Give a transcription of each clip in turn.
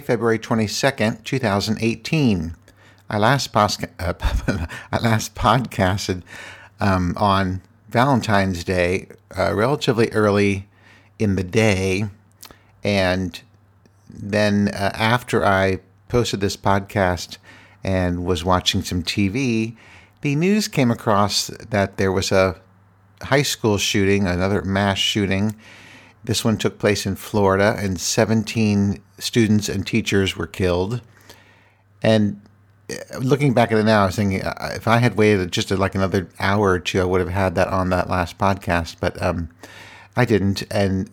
February 22nd, 2018. I last, posca- uh, I last podcasted um, on Valentine's Day uh, relatively early in the day. And then uh, after I posted this podcast and was watching some TV, the news came across that there was a high school shooting, another mass shooting. This one took place in Florida, and 17 students and teachers were killed. And uh, looking back at it now, I was thinking uh, if I had waited just like another hour or two, I would have had that on that last podcast. But um, I didn't, and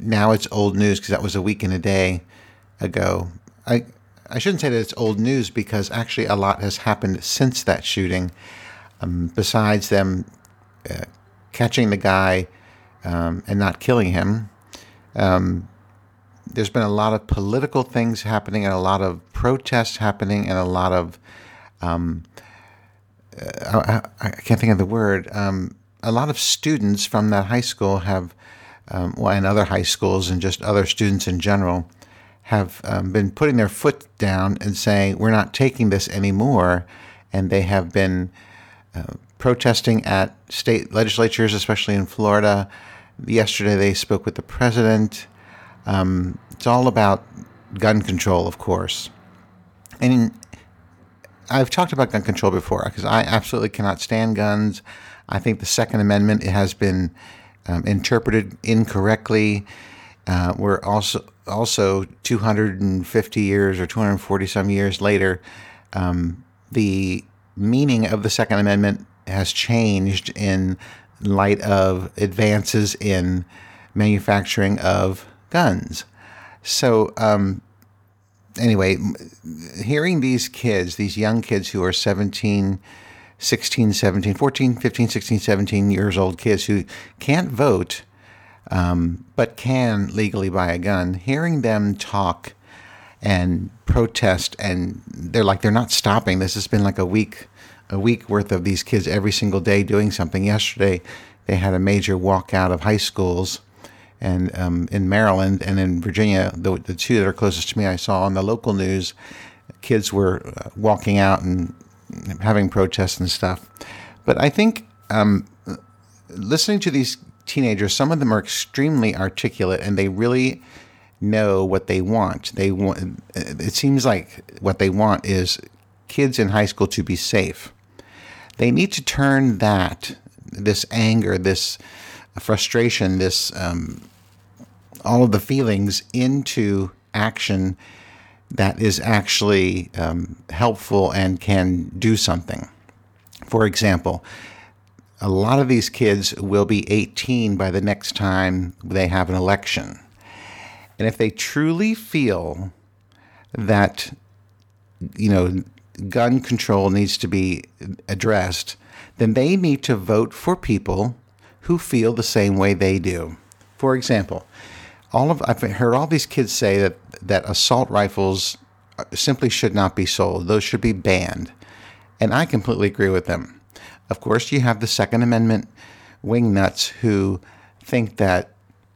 now it's old news because that was a week and a day ago. I I shouldn't say that it's old news because actually a lot has happened since that shooting. Um, besides them uh, catching the guy um, and not killing him, um, there's been a lot of political things happening and a lot of protests happening and a lot of um, uh, I, I, can't think of the word. Um, a lot of students from that high school have, um, well, and other high schools and just other students in general have um, been putting their foot down and saying, we're not taking this anymore. And they have been uh, protesting at state legislatures, especially in Florida. Yesterday, they spoke with the president. Um, it's all about gun control, of course. And I've talked about gun control before because I absolutely cannot stand guns. I think the Second Amendment has been um, interpreted incorrectly. Uh, we're also also 250 years or 240 some years later, um, the meaning of the Second Amendment has changed in light of advances in manufacturing of guns. So, um, anyway, hearing these kids, these young kids who are 17, 16, 17, 14, 15, 16, 17 years old kids who can't vote um, but can legally buy a gun, hearing them talk and protest, and they're like they're not stopping. This has been like a week, a week worth of these kids every single day doing something. Yesterday, they had a major walkout of high schools, and um, in Maryland and in Virginia, the, the two that are closest to me, I saw on the local news, kids were uh, walking out and having protests and stuff. But I think um, listening to these teenagers, some of them are extremely articulate and they really know what they want. They want. It seems like what they want is kids in high school to be safe. They need to turn that, this anger, this frustration, this um, all of the feelings into action that is actually um, helpful and can do something. For example, a lot of these kids will be 18 by the next time they have an election. And if they truly feel that, you know, gun control needs to be addressed, then they need to vote for people who feel the same way they do. For example, all of I've heard all these kids say that that assault rifles simply should not be sold; those should be banned, and I completely agree with them. Of course, you have the Second Amendment wingnuts who think that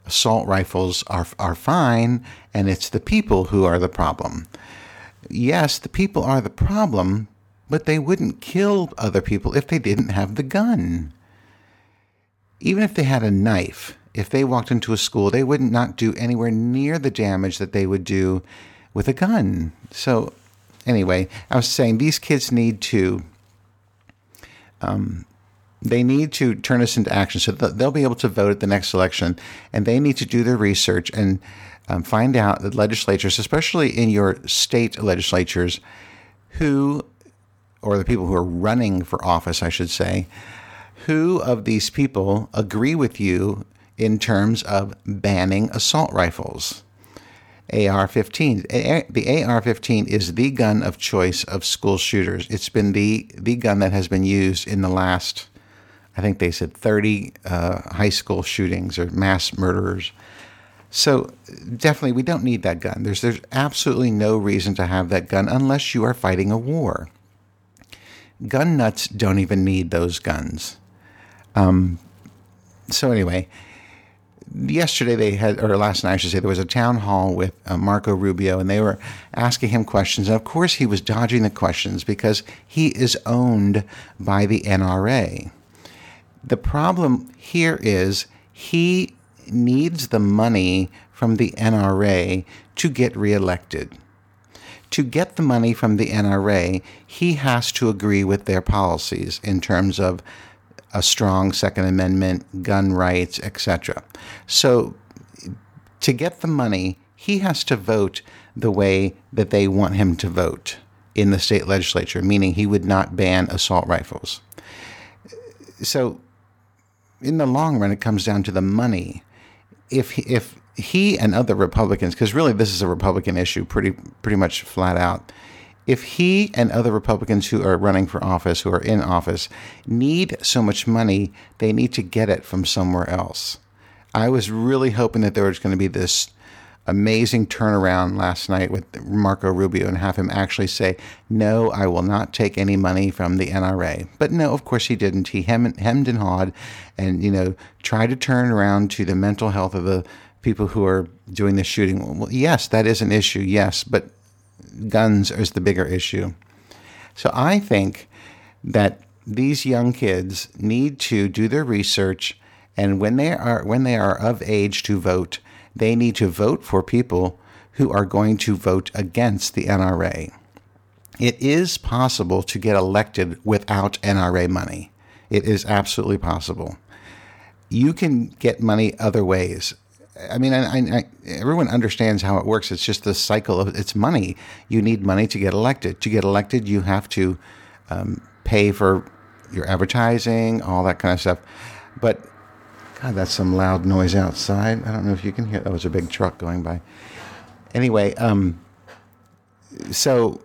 assault rifles are, are fine and it's the people who are the problem. Yes, the people are the problem, but they wouldn't kill other people if they didn't have the gun. Even if they had a knife, if they walked into a school, they would not do anywhere near the damage that they would do with a gun. So, anyway, I was saying these kids need to um, they need to turn this into action so that they'll be able to vote at the next election and they need to do their research and um, find out that legislatures especially in your state legislatures who or the people who are running for office i should say who of these people agree with you in terms of banning assault rifles AR-15. The AR-15 is the gun of choice of school shooters. It's been the the gun that has been used in the last, I think they said 30 uh, high school shootings or mass murderers. So definitely, we don't need that gun. There's there's absolutely no reason to have that gun unless you are fighting a war. Gun nuts don't even need those guns. Um, so anyway, yesterday they had, or last night I should say, there was a town hall with uh, Marco Rubio, and they were asking him questions. And of course, he was dodging the questions because he is owned by the NRA. The problem here is he needs the money from the NRA to get reelected. To get the money from the NRA, he has to agree with their policies in terms of a strong Second Amendment, gun rights, etc. So, to get the money, he has to vote the way that they want him to vote in the state legislature, meaning he would not ban assault rifles. So, in the long run, it comes down to the money. If if he and other Republicans, because really this is a Republican issue, pretty pretty much flat out. If he and other Republicans who are running for office, who are in office, need so much money, they need to get it from somewhere else. I was really hoping that there was going to be this amazing turnaround last night with Marco Rubio and have him actually say, No, I will not take any money from the NRA. But no, of course he didn't. He hemmed and hawed and, you know, tried to turn around to the mental health of the people who are doing the shooting. Well, yes, that is an issue, yes, but guns is the bigger issue. So I think that these young kids need to do their research and when they are when they are of age to vote, they need to vote for people who are going to vote against the NRA. It is possible to get elected without NRA money. It is absolutely possible. You can get money other ways. I mean, I, I, everyone understands how it works. It's just the cycle of it's money. You need money to get elected. To get elected, you have to um, pay for your advertising, all that kind of stuff. But God, that's some loud noise outside. I don't know if you can hear. That was a big truck going by. Anyway, um, so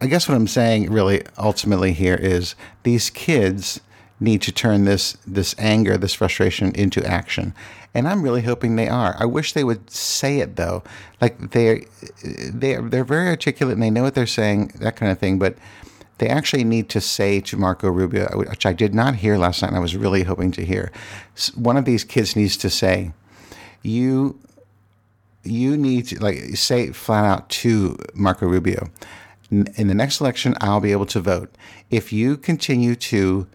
I guess what I'm saying really ultimately here is these kids need to turn this this anger, this frustration into action. And I'm really hoping they are. I wish they would say it though. Like they they they're very articulate and they know what they're saying, that kind of thing, but they actually need to say to Marco Rubio, which I did not hear last night, and I was really hoping to hear. One of these kids needs to say, "You, you need to like say flat out to Marco Rubio, in the next election, I'll be able to vote if you continue to."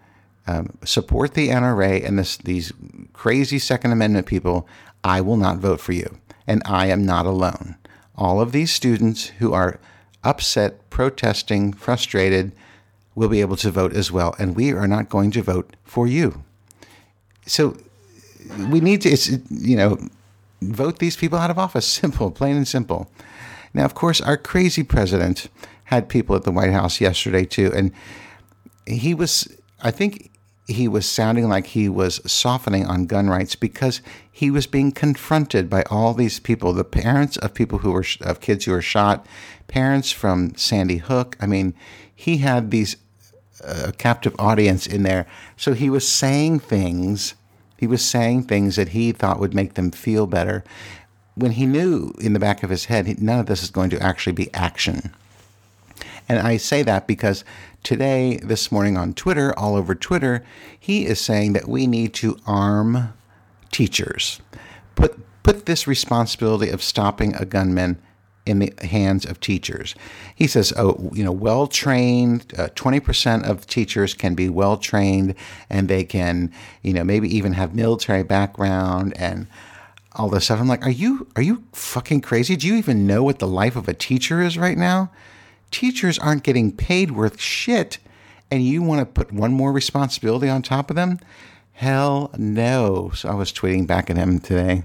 Um, support the NRA and this, these crazy Second Amendment people, I will not vote for you. And I am not alone. All of these students who are upset, protesting, frustrated, will be able to vote as well. And we are not going to vote for you. So we need to, you know, vote these people out of office. Simple, plain and simple. Now, of course, our crazy president had people at the White House yesterday, too. And he was, I think he was sounding like he was softening on gun rights because he was being confronted by all these people, the parents of people who were of kids who were shot, parents from Sandy Hook. I mean, he had these uh, captive audience in there, so he was saying things. He was saying things that he thought would make them feel better, when he knew in the back of his head none of this is going to actually be action. And I say that because today, this morning on Twitter, all over Twitter, he is saying that we need to arm teachers. Put put this responsibility of stopping a gunman in the hands of teachers. He says, oh, you know, well trained, uh, 20% of teachers can be well trained and they can, you know, maybe even have military background and all this stuff. I'm like, are you, are you fucking crazy? Do you even know what the life of a teacher is right now? Teachers aren't getting paid worth shit and you want to put one more responsibility on top of them? Hell no. So I was tweeting back at him today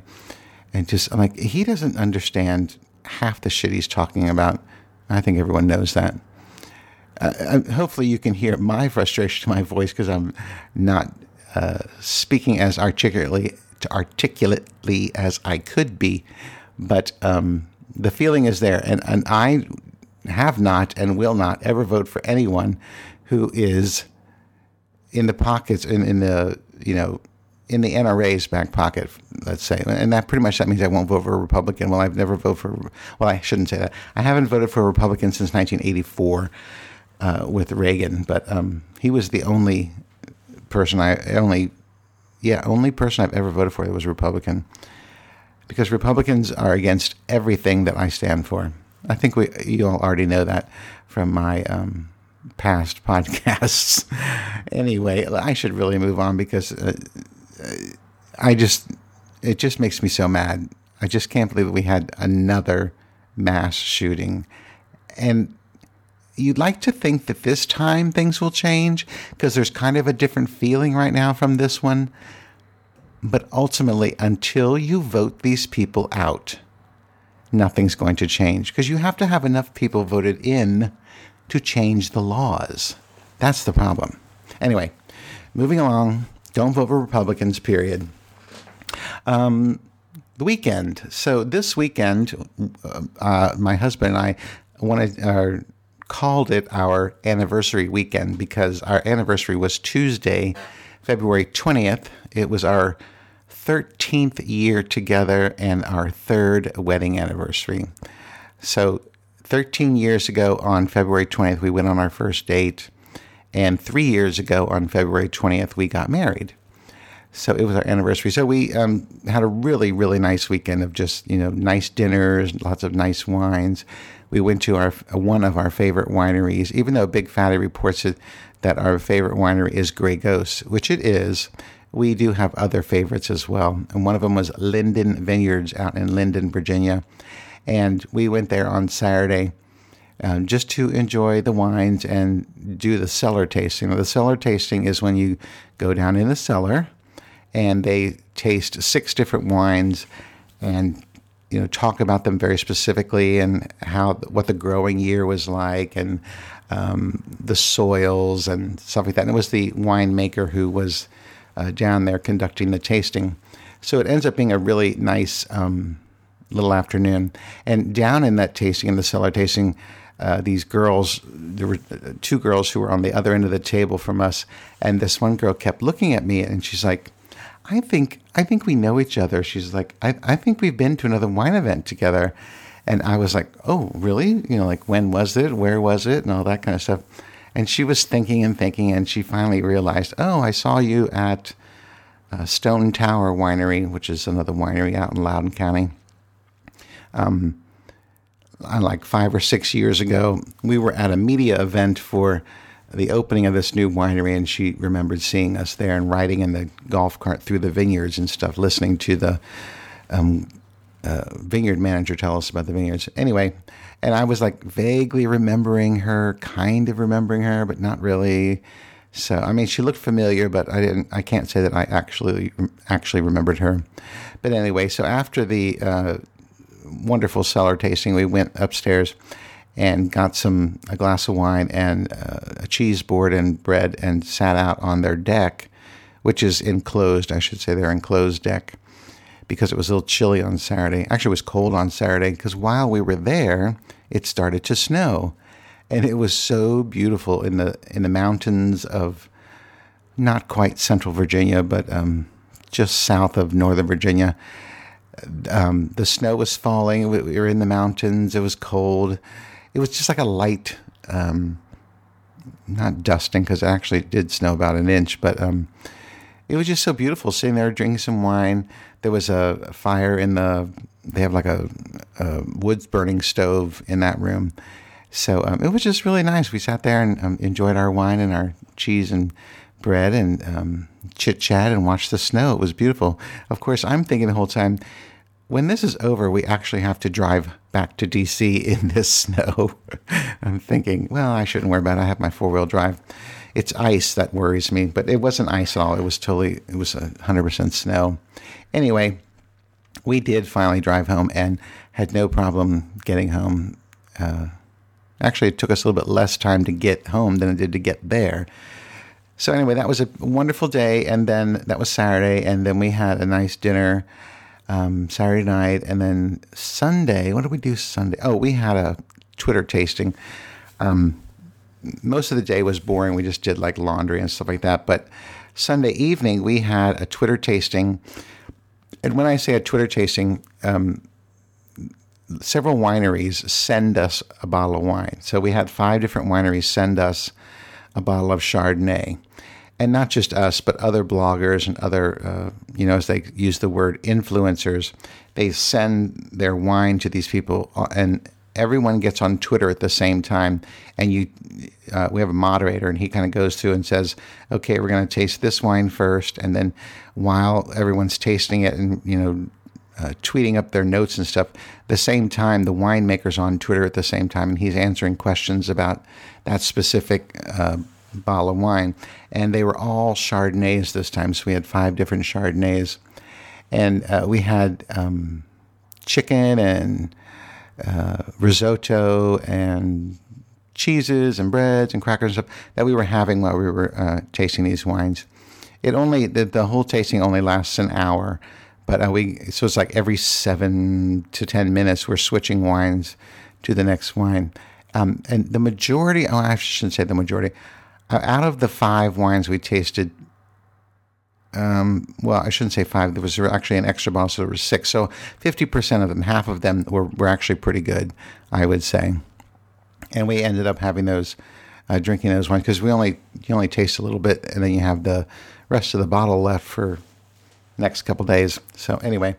and just, I'm like, he doesn't understand half the shit he's talking about. I think everyone knows that. Uh, uh hopefully, you can hear my frustration to my voice because I'm not uh, speaking as articulately articulately as I could be, but um, the feeling is there, and and I have not and will not ever vote for anyone who is in the pockets in, in the you know in the NRA's back pocket, let's say, and that pretty much that means I won't vote for a Republican. Well, I've never voted for. Well, I shouldn't say that. I haven't voted for a Republican since 1984 uh, with Reagan, but um, he was the only person I only, yeah, only person I've ever voted for that was Republican. because Republicans are against everything that I stand for. I think we you all already know that from my um, past podcasts. anyway, I should really move on because uh, I just it just makes me so mad. I just can't believe that we had another mass shooting, and you'd like to think that this time things will change because there's kind of a different feeling right now from this one. But ultimately, until you vote these people out, nothing's going to change because you have to have enough people voted in to change the laws. That's the problem. Anyway, moving along, don't vote for Republicans, period. Um, the weekend. So this weekend, uh, my husband and I wanted, uh, called it our anniversary weekend because our anniversary was Tuesday, February 20th. It was our 13th year together and our third wedding anniversary. So, 13 years ago on February 20th, we went on our first date. And three years ago on February 20th, we got married. So it was our anniversary. So we um, had a really, really nice weekend of just, you know, nice dinners, lots of nice wines. We went to our one of our favorite wineries, even though Big Fatty reports it, that our favorite winery is Gray Ghost, which it is we do have other favorites as well. And one of them was Linden Vineyards out in Linden, Virginia. And we went there on Saturday um, just to enjoy the wines and do the cellar tasting. The cellar tasting is when you go down in the cellar and they taste six different wines and you know talk about them very specifically and how what the growing year was like and um, the soils and stuff like that. And it was the winemaker who was uh, down there conducting the tasting. So it ends up being a really nice um, little afternoon. And down in that tasting, in the cellar tasting, uh, these girls, there were uh, two girls who were on the other end of the table from us, and this one girl kept looking at me, and she's like, "I think, I think we know each other." She's like, "I, I think we've been to another wine event together," and I was like, "Oh, really? You know, like when was it? Where was it? And all that kind of stuff." And she was thinking and thinking, and she finally realized, oh, I saw you at uh, Stone Tower Winery, which is another winery out in Loudoun County. Um, like five or six years ago, we were at a media event for the opening of this new winery, and she remembered seeing us there and riding in the golf cart through the vineyards and stuff, listening to the um, uh, vineyard manager tell us about the vineyards. Anyway, and I was like vaguely remembering her, kind of remembering her, but not really. So I mean, she looked familiar, but I didn't. I can't say that I actually actually remembered her. But anyway, so after the uh, wonderful cellar tasting, we went upstairs and got some a glass of wine and uh, a cheese board and bread and sat out on their deck, which is enclosed. I should say their enclosed deck because it was a little chilly on Saturday. Actually, it was cold on Saturday because while we were there, it started to snow, and it was so beautiful in the in the mountains of not quite Central Virginia, but um, just south of Northern Virginia. Um, the snow was falling. We were in the mountains. It was cold. It was just like a light, um, not dusting because it actually did snow about an inch, but um, it was just so beautiful sitting there drinking some wine. There was a fire in the. They have like a, a burning stove in that room, so um, it was just really nice. We sat there and um, enjoyed our wine and our cheese and bread and um, chit chat and watched the snow. It was beautiful. Of course, I'm thinking the whole time, when this is over, we actually have to drive back to DC in this snow. I'm thinking, well, I shouldn't worry about it. I have my four wheel drive it's ice that worries me, but it wasn't ice at all. It was totally, it was 100% snow. Anyway, we did finally drive home and had no problem getting home. Uh, actually, it took us a little bit less time to get home than it did to get there. So, anyway, that was a wonderful day. And then that was Saturday. And then we had a nice dinner um, Saturday night. And then Sunday, what did we do Sunday? Oh, we had a Twitter tasting. Um, most of the day was boring. We just did like laundry and stuff like that. But Sunday evening, we had a Twitter tasting. And when I say a Twitter tasting, um, several wineries send us a bottle of wine. So we had five different wineries send us a bottle of Chardonnay. and not just us, but other bloggers and other, uh, you know, as they use the word influencers, they send their wine to these people, uh, and everyone gets on Twitter at the same time. And you, uh, we have a moderator, and he kind of goes through and says, "Okay, we're going to taste this wine first, and then while everyone's tasting it, and you know." Uh, tweeting up their notes and stuff. The same time, the winemaker's on Twitter at the same time, and he's answering questions about that specific uh, bottle of wine. And they were all Chardonnays this time. So we had five different Chardonnays. And uh, we had um, chicken and uh, risotto and cheeses and breads and crackers and stuff that we were having while we were uh, tasting these wines. It only, the, the whole tasting only lasts an hour. But uh, we, so it's like every seven to 10 minutes, we're switching wines to the next wine. Um, and the majority, oh, I shouldn't say the majority, uh, out of the five wines we tasted, um, well, I shouldn't say five. There was actually an extra bottle, so there was six. So 50% of them, half of them were, were actually pretty good, I would say. And we ended up having those, uh, drinking those wines because we only, you only taste a little bit and then you have the rest of the bottle left for next couple days. So anyway,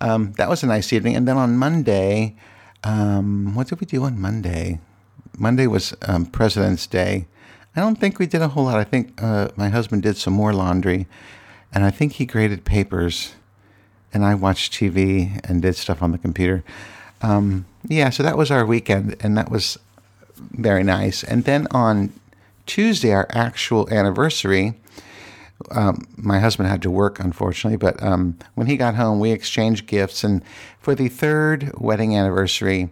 um, that was a nice evening. And then on Monday, um, what did we do on Monday? Monday was um, President's Day. I don't think we did a whole lot. I think uh, my husband did some more laundry, and I think he graded papers, and I watched TV and did stuff on the computer. Um, yeah, so that was our weekend, and that was very nice. And then on Tuesday, our actual anniversary, um, my husband had to work, unfortunately, but um, when he got home, we exchanged gifts. And for the third wedding anniversary,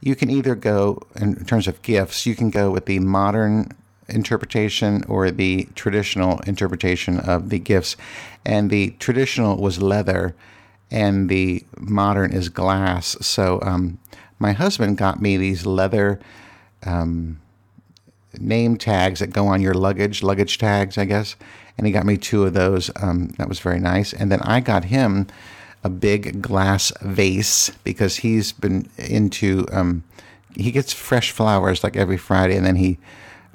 you can either go, in terms of gifts, you can go with the modern interpretation or the traditional interpretation of the gifts. And the traditional was leather, and the modern is glass. So um, my husband got me these leather um, name tags that go on your luggage, luggage tags, I guess. And he got me two of those. Um, that was very nice. And then I got him a big glass vase because he's been into. Um, he gets fresh flowers like every Friday, and then he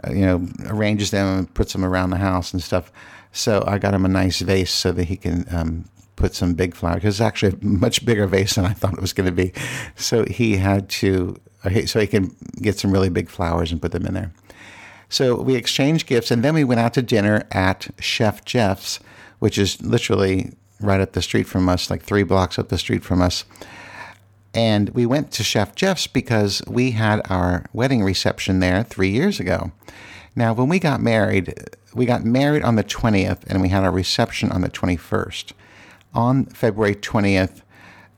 you know, arranges them and puts them around the house and stuff. So I got him a nice vase so that he can um, put some big flowers. Because it's actually a much bigger vase than I thought it was going to be. So he had to, uh, so he can get some really big flowers and put them in there. So we exchanged gifts, and then we went out to dinner at Chef Jeff's, which is literally right up the street from us, like three blocks up the street from us. And we went to Chef Jeff's because we had our wedding reception there three years ago. Now, when we got married, we got married on the 20th and we had our reception on the 21st. On February 20th,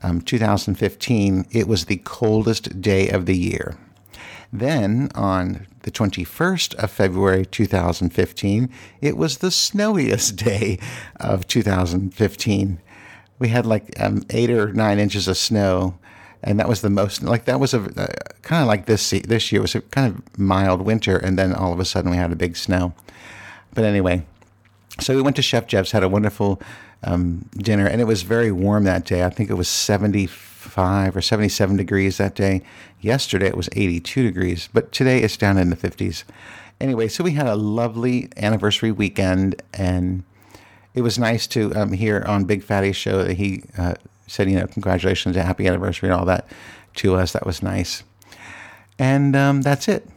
um, 2015, it was the coldest day of the year. Then on the 21st of February 2015, it was the snowiest day of 2015. We had like um, eight or nine inches of snow and that was the most like that was a uh, kind of like this this year was a kind of mild winter, and then all of a sudden we had a big snow. But anyway, so we went to Chef Jeff's, had a wonderful um, dinner, and it was very warm that day. I think it was seventy five or seventy seven degrees that day. Yesterday it was eighty two degrees, but today it's down in the fifties. Anyway, so we had a lovely anniversary weekend, and it was nice to um, hear on Big Fatty's show that he uh, said, you know, congratulations, happy anniversary, and all that to us. That was nice. And um, that's it.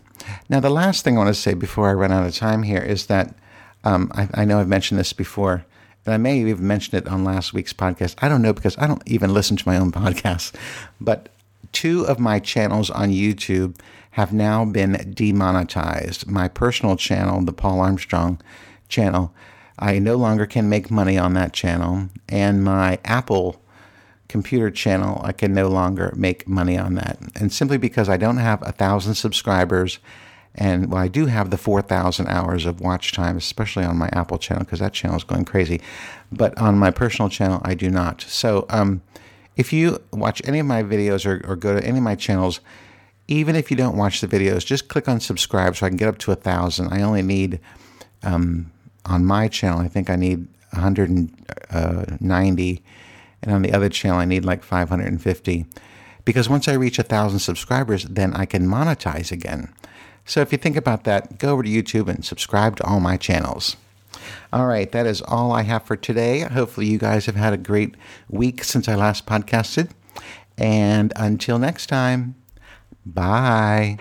Now, the last thing I want to say before I run out of time here is that um, I, I, know I've mentioned this before, and I may have even mentioned it on last week's podcast. I don't know because I don't even listen to my own podcasts. But two of my channels on YouTube have now been demonetized. My personal channel, the Paul Armstrong channel, I no longer can make money on that channel, and my Apple computer channel, I can no longer make money on that. And simply because I don't have a thousand subscribers, and well, I do have the 4,000 hours of watch time, especially on my Apple channel, because that channel is going crazy. But on my personal channel, I do not. So um, if you watch any of my videos or, or, go to any of my channels, even if you don't watch the videos, just click on subscribe so I can get up to a thousand. I only need, um, on my channel, I think I need 190 and on the other channel I need like 550 because once I reach a thousand subscribers, then I can monetize again. So if you think about that, go over to YouTube and subscribe to all my channels. All right, that is all I have for today. Hopefully, you guys have had a great week since I last podcasted. And until next time, bye.